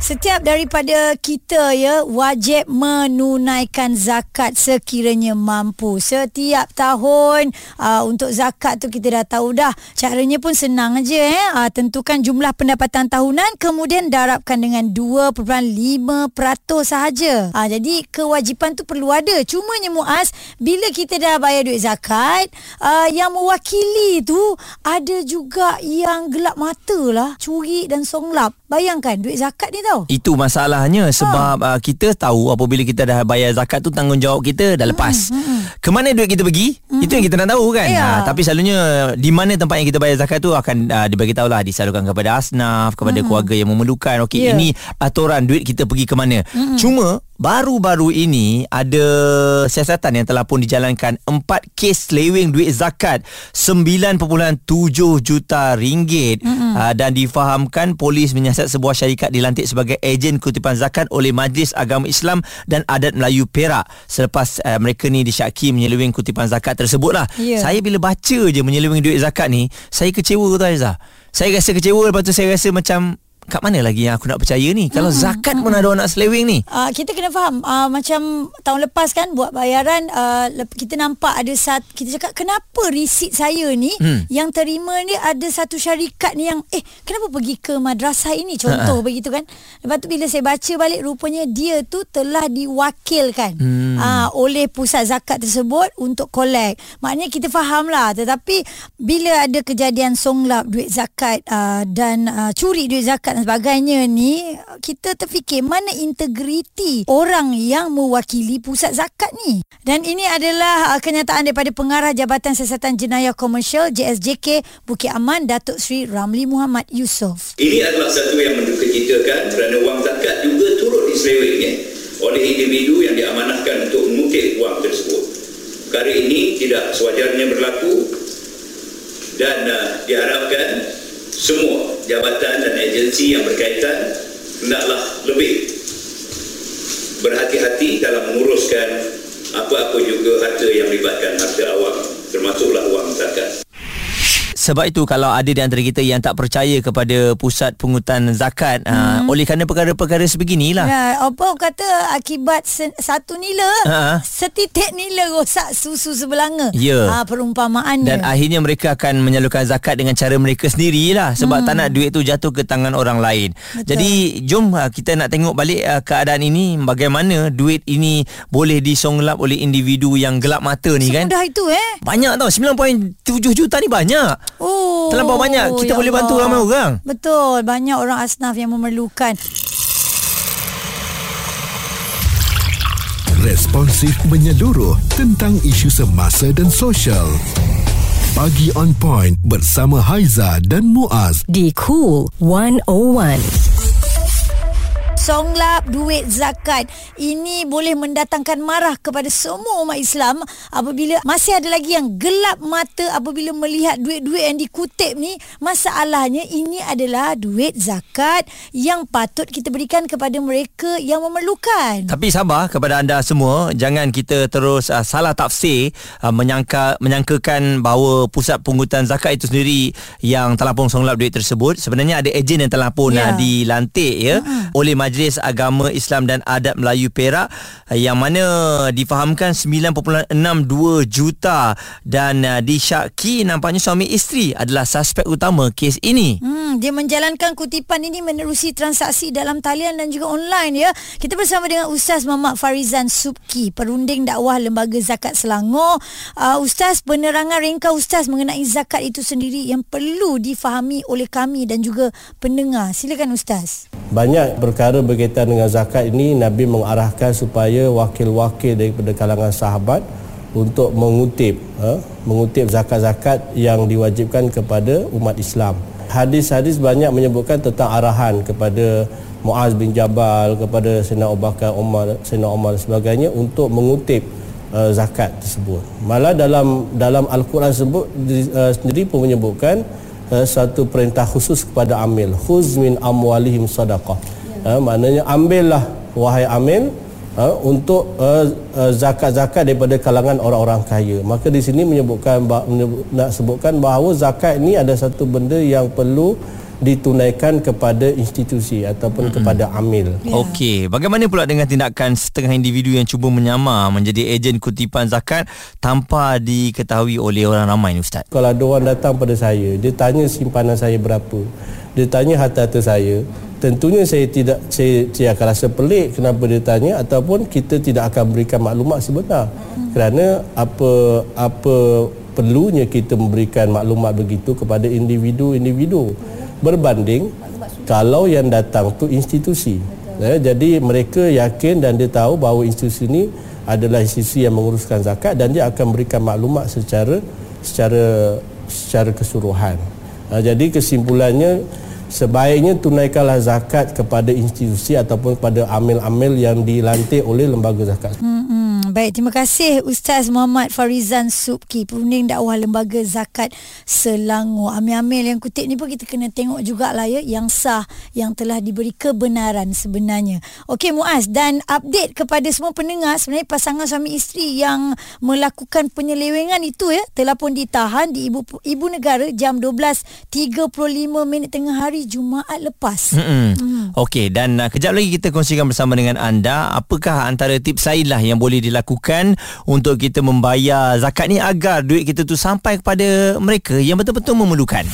Setiap daripada kita ya wajib menunaikan zakat sekiranya mampu. Setiap tahun uh, untuk zakat tu kita dah tahu dah. Caranya pun senang aja eh. Uh, tentukan jumlah pendapatan tahunan kemudian darabkan dengan 2.5% sahaja. Uh, jadi kewajipan tu perlu ada. Cumanya Muaz bila kita dah bayar duit zakat uh, yang mewakili tu ada juga yang gelap mata lah curi dan songlap. Bayangkan duit zakat ni tau. Itu masalahnya sebab ha. uh, kita tahu apabila kita dah bayar zakat tu tanggungjawab kita dah lepas. Hmm, hmm, hmm. Ke mana duit kita pergi? Hmm. Itu yang kita nak tahu kan. Ya. Ha, tapi selalunya di mana tempat yang kita bayar zakat tu akan uh, dibagi tahulah disalurkan kepada asnaf, kepada hmm. keluarga yang memerlukan. Okey, yeah. ini aturan duit kita pergi ke mana. Hmm. Cuma Baru-baru ini ada siasatan yang telah pun dijalankan empat kes seleweng duit zakat 9.7 juta ringgit mm-hmm. uh, dan difahamkan polis menyiasat sebuah syarikat dilantik sebagai ejen kutipan zakat oleh Majlis Agama Islam dan Adat Melayu Perak selepas uh, mereka ni disyaki menyeleweng kutipan zakat tersebutlah. Yeah. Saya bila baca je menyeleweng duit zakat ni, saya kecewa tu Aizah. Saya rasa kecewa lepas tu saya rasa macam kat mana lagi yang aku nak percaya ni? Kalau hmm, zakat hmm, pun ada orang nak selewing ni. Uh, kita kena faham. Uh, macam tahun lepas kan buat bayaran uh, kita nampak ada satu kita cakap kenapa risit saya ni hmm. yang terima ni ada satu syarikat ni yang eh kenapa pergi ke madrasah ini? Contoh uh-huh. begitu kan. Lepas tu bila saya baca balik rupanya dia tu telah diwakilkan. Hmm. Uh, oleh pusat zakat tersebut untuk collect. Maknanya kita faham lah tetapi bila ada kejadian songlap duit zakat uh, dan uh, curi duit zakat dan sebagainya ni kita terfikir mana integriti orang yang mewakili pusat zakat ni. Dan ini adalah uh, kenyataan daripada pengarah Jabatan Siasatan Jenayah Komersial JSJK Bukit Aman Datuk Seri Ramli Muhammad Yusof. Ini adalah satu yang mendukacitakan kerana wang zakat juga turut diseleweng ya, oleh individu yang diamanahkan untuk mengutip wang tersebut perkara ini tidak sewajarnya berlaku dan uh, diharapkan semua jabatan dan agensi yang berkaitan hendaklah lebih berhati-hati dalam menguruskan apa-apa juga harta yang melibatkan harta awam termasuklah wang zakat. Sebab itu kalau ada di antara kita yang tak percaya kepada pusat pungutan zakat hmm. uh, oleh kerana perkara-perkara sebeginilah. Ya, apa kata akibat satu nila, uh-huh. setitik nila rosak susu sebelanga. Ya. Uh, perumpamaannya. Dan akhirnya mereka akan menyalurkan zakat dengan cara mereka sendirilah sebab hmm. tak nak duit tu jatuh ke tangan orang lain. Betul. Jadi jom uh, kita nak tengok balik uh, keadaan ini bagaimana duit ini boleh disonglap oleh individu yang gelap mata ni Semudah kan. Semudah itu eh. Banyak tau 9.7 juta ni banyak. Oh. Terlampau banyak. Kita ya boleh Allah. bantu ramai orang. Betul. Banyak orang asnaf yang memerlukan. Responsif menyeluruh tentang isu semasa dan sosial. Pagi on point bersama Haiza dan Muaz di Cool 101 songlap duit zakat ini boleh mendatangkan marah kepada semua umat Islam apabila masih ada lagi yang gelap mata apabila melihat duit-duit yang dikutip ni masalahnya ini adalah duit zakat yang patut kita berikan kepada mereka yang memerlukan tapi sabar kepada anda semua jangan kita terus uh, salah tafsir uh, menyangka menyangkakan bahawa pusat pungutan zakat itu sendiri yang telah pun songlap duit tersebut sebenarnya ada ejen yang telah pun yeah. uh, dilantik ya uh-huh. oleh Majlis Agama Islam dan Adat Melayu Perak yang mana difahamkan 9.62 juta dan uh, disyaki nampaknya suami isteri adalah suspek utama kes ini. Hmm, dia menjalankan kutipan ini menerusi transaksi dalam talian dan juga online ya. Kita bersama dengan Ustaz Muhammad Farizan Subki, perunding dakwah Lembaga Zakat Selangor. Uh, Ustaz, penerangan ringkas Ustaz mengenai zakat itu sendiri yang perlu difahami oleh kami dan juga pendengar. Silakan Ustaz. Banyak perkara berkaitan dengan zakat ini Nabi mengarahkan supaya wakil-wakil daripada kalangan sahabat untuk mengutip ha, mengutip zakat-zakat yang diwajibkan kepada umat Islam. Hadis-hadis banyak menyebutkan tentang arahan kepada Muaz bin Jabal, kepada Sayyidina Abu Bakar, Umar, Sayyidina Umar sebagainya untuk mengutip uh, zakat tersebut. Malah dalam dalam Al-Quran tersebut uh, sendiri pun menyebutkan uh, satu perintah khusus kepada amil, khuz min amwalihim sadaqah ha, maknanya ambillah wahai amil uh, untuk uh, uh, zakat-zakat daripada kalangan orang-orang kaya. Maka di sini menyebutkan menyebut, nak sebutkan bahawa zakat ini ada satu benda yang perlu ditunaikan kepada institusi ataupun mm-hmm. kepada amil. Ya. Okey, bagaimana pula dengan tindakan setengah individu yang cuba menyamar menjadi ejen kutipan zakat tanpa diketahui oleh orang ramai ni ustaz? Kalau ada orang datang pada saya, dia tanya simpanan saya berapa. Dia tanya harta-harta saya, tentunya saya tidak saya, saya akan rasa pelik kenapa dia tanya ataupun kita tidak akan berikan maklumat sebenar. Hmm. Kerana apa apa perlunya kita memberikan maklumat begitu kepada individu-individu berbanding kalau yang datang tu institusi. Ya, jadi mereka yakin dan dia tahu bahawa institusi ini adalah institusi yang menguruskan zakat dan dia akan memberikan maklumat secara secara secara keseluruhan. Ha, jadi kesimpulannya sebaiknya tunaikanlah zakat kepada institusi ataupun kepada amil-amil yang dilantik oleh lembaga zakat. Hmm. Baik, terima kasih Ustaz Muhammad Farizan Subki, Peruning Dakwah Lembaga Zakat Selangor. Amil-amil yang kutip ni pun kita kena tengok jugalah ya, yang sah, yang telah diberi kebenaran sebenarnya. Okey Muaz, dan update kepada semua pendengar, sebenarnya pasangan suami isteri yang melakukan penyelewengan itu ya, telah pun ditahan di Ibu Ibu Negara jam 12.35 minit tengah hari Jumaat lepas. Hmm. Okey, dan uh, kejap lagi kita kongsikan bersama dengan anda, apakah antara tips lain lah yang boleh dilakukan lakukan untuk kita membayar zakat ni agar duit kita tu sampai kepada mereka yang betul-betul memerlukan.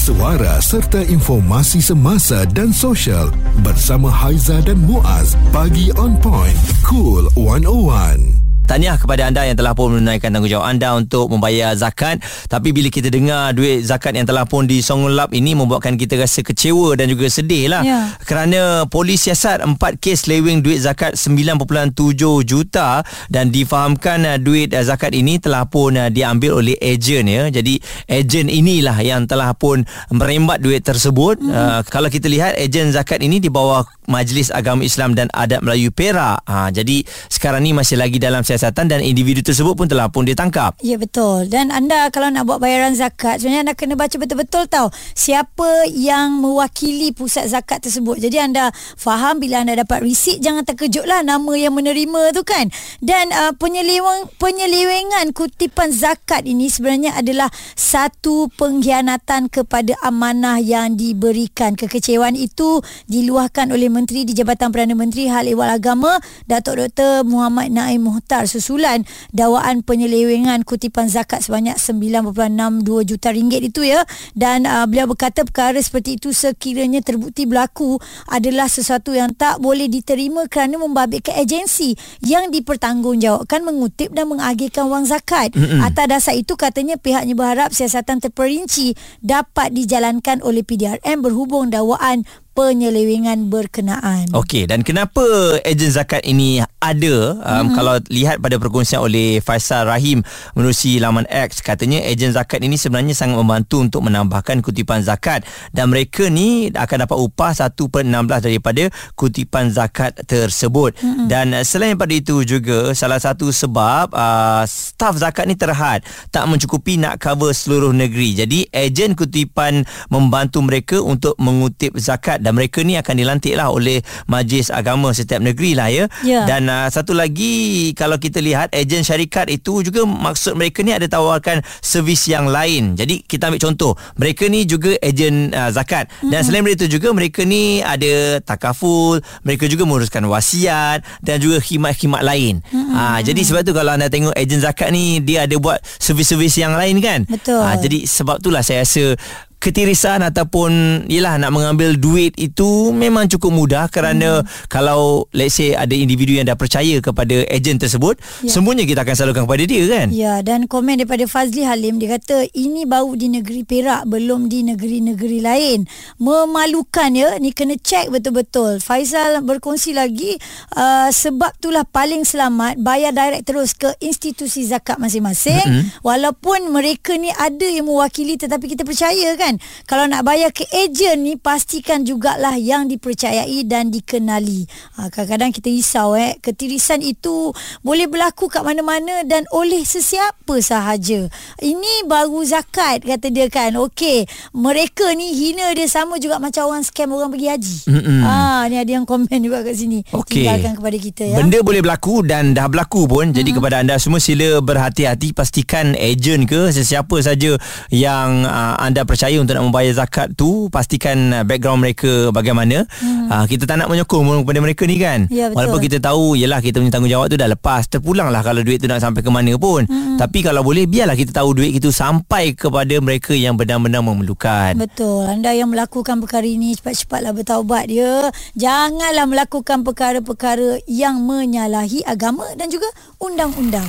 Suara serta informasi semasa dan sosial bersama Haiza dan Muaz bagi on point cool 101 tahniah kepada anda yang telah pun menunaikan tanggungjawab anda untuk membayar zakat tapi bila kita dengar duit zakat yang telah pun disonglap ini membuatkan kita rasa kecewa dan juga sedih lah ya. kerana polis siasat 4 kes lewing duit zakat 9.7 juta dan difahamkan uh, duit uh, zakat ini telah pun uh, diambil oleh ejen ya jadi ejen inilah yang telah pun merembat duit tersebut hmm. uh, kalau kita lihat ejen zakat ini di bawah Majlis Agama Islam dan Adat Melayu Perak. Ha, jadi sekarang ni masih lagi dalam siasatan dan individu tersebut pun telah pun ditangkap. Ya betul. Dan anda kalau nak buat bayaran zakat sebenarnya anda kena baca betul-betul tahu siapa yang mewakili pusat zakat tersebut. Jadi anda faham bila anda dapat resit jangan terkejutlah nama yang menerima tu kan. Dan uh, penyeleweng penyelewengan kutipan zakat ini sebenarnya adalah satu pengkhianatan kepada amanah yang diberikan. Kekecewaan itu diluahkan oleh Menteri di Jabatan Perdana Menteri Hal Ehwal Agama Datuk Dr. Muhammad Naim Muhtar susulan dakwaan penyelewengan kutipan zakat sebanyak 9.62 juta ringgit itu ya dan uh, beliau berkata perkara seperti itu sekiranya terbukti berlaku adalah sesuatu yang tak boleh diterima kerana membabitkan agensi yang dipertanggungjawabkan mengutip dan mengagihkan wang zakat. Mm-hmm. Atas dasar itu katanya pihaknya berharap siasatan terperinci dapat dijalankan oleh PDRM berhubung dakwaan penyelewengan berkenaan. Okey, dan kenapa ejen zakat ini ada? Um, mm-hmm. Kalau lihat pada perkongsian oleh Faisal Rahim menerusi laman X, katanya ejen zakat ini sebenarnya sangat membantu untuk menambahkan kutipan zakat dan mereka ni akan dapat upah 1/16 daripada kutipan zakat tersebut. Mm-hmm. Dan selain pada itu juga salah satu sebab uh, staf zakat ni terhad tak mencukupi nak cover seluruh negeri. Jadi ejen kutipan membantu mereka untuk mengutip zakat dan mereka ni akan dilantik lah oleh majlis agama setiap negeri lah ya. ya. Dan uh, satu lagi kalau kita lihat ejen syarikat itu juga maksud mereka ni ada tawarkan servis yang lain. Jadi kita ambil contoh, mereka ni juga ejen uh, zakat dan mm-hmm. selain itu juga mereka ni ada takaful, mereka juga menguruskan wasiat dan juga khidmat-khidmat lain. Mm-hmm. Uh, jadi sebab tu kalau anda tengok ejen zakat ni dia ada buat servis-servis yang lain kan. Betul. Uh, jadi sebab itulah saya rasa ketirisan ataupun yalah nak mengambil duit itu memang cukup mudah kerana hmm. kalau let's say ada individu yang dah percaya kepada ejen tersebut ya. semuanya kita akan salurkan kepada dia kan ya dan komen daripada Fazli Halim dia kata ini baru di negeri Perak belum di negeri-negeri lain memalukan ya ni kena cek betul-betul Faizal berkongsi lagi uh, sebab itulah paling selamat bayar direct terus ke institusi zakat masing-masing mm-hmm. walaupun mereka ni ada yang mewakili tetapi kita percaya kan kan? Kalau nak bayar ke ejen ni pastikan jugalah yang dipercayai dan dikenali. Ha, kadang-kadang kita risau eh. Ketirisan itu boleh berlaku kat mana-mana dan oleh sesiapa sahaja. Ini baru zakat kata dia kan? Okey mereka ni hina dia sama juga macam orang scam orang pergi haji. Ha, ni ada yang komen juga kat sini. Okey. tinggalkan kepada kita ya. Benda boleh berlaku dan dah berlaku pun. Jadi kepada anda semua sila berhati-hati. Pastikan ejen ke sesiapa saja yang uh, anda percaya untuk nak membayar zakat tu pastikan uh, background mereka bagaimana. Uh, kita tak nak menyokong kepada mereka ni kan. Ya, betul. Walaupun kita tahu yalah kita punya tanggungjawab tu dah lepas. Terpulanglah kalau duit tu nak sampai ke mana pun. Tapi kalau boleh biarlah kita tahu duit itu sampai kepada mereka yang benar-benar memerlukan. Betul. Anda yang melakukan perkara ini cepat-cepatlah bertaubat ya. Janganlah melakukan perkara-perkara yang menyalahi agama dan juga undang-undang.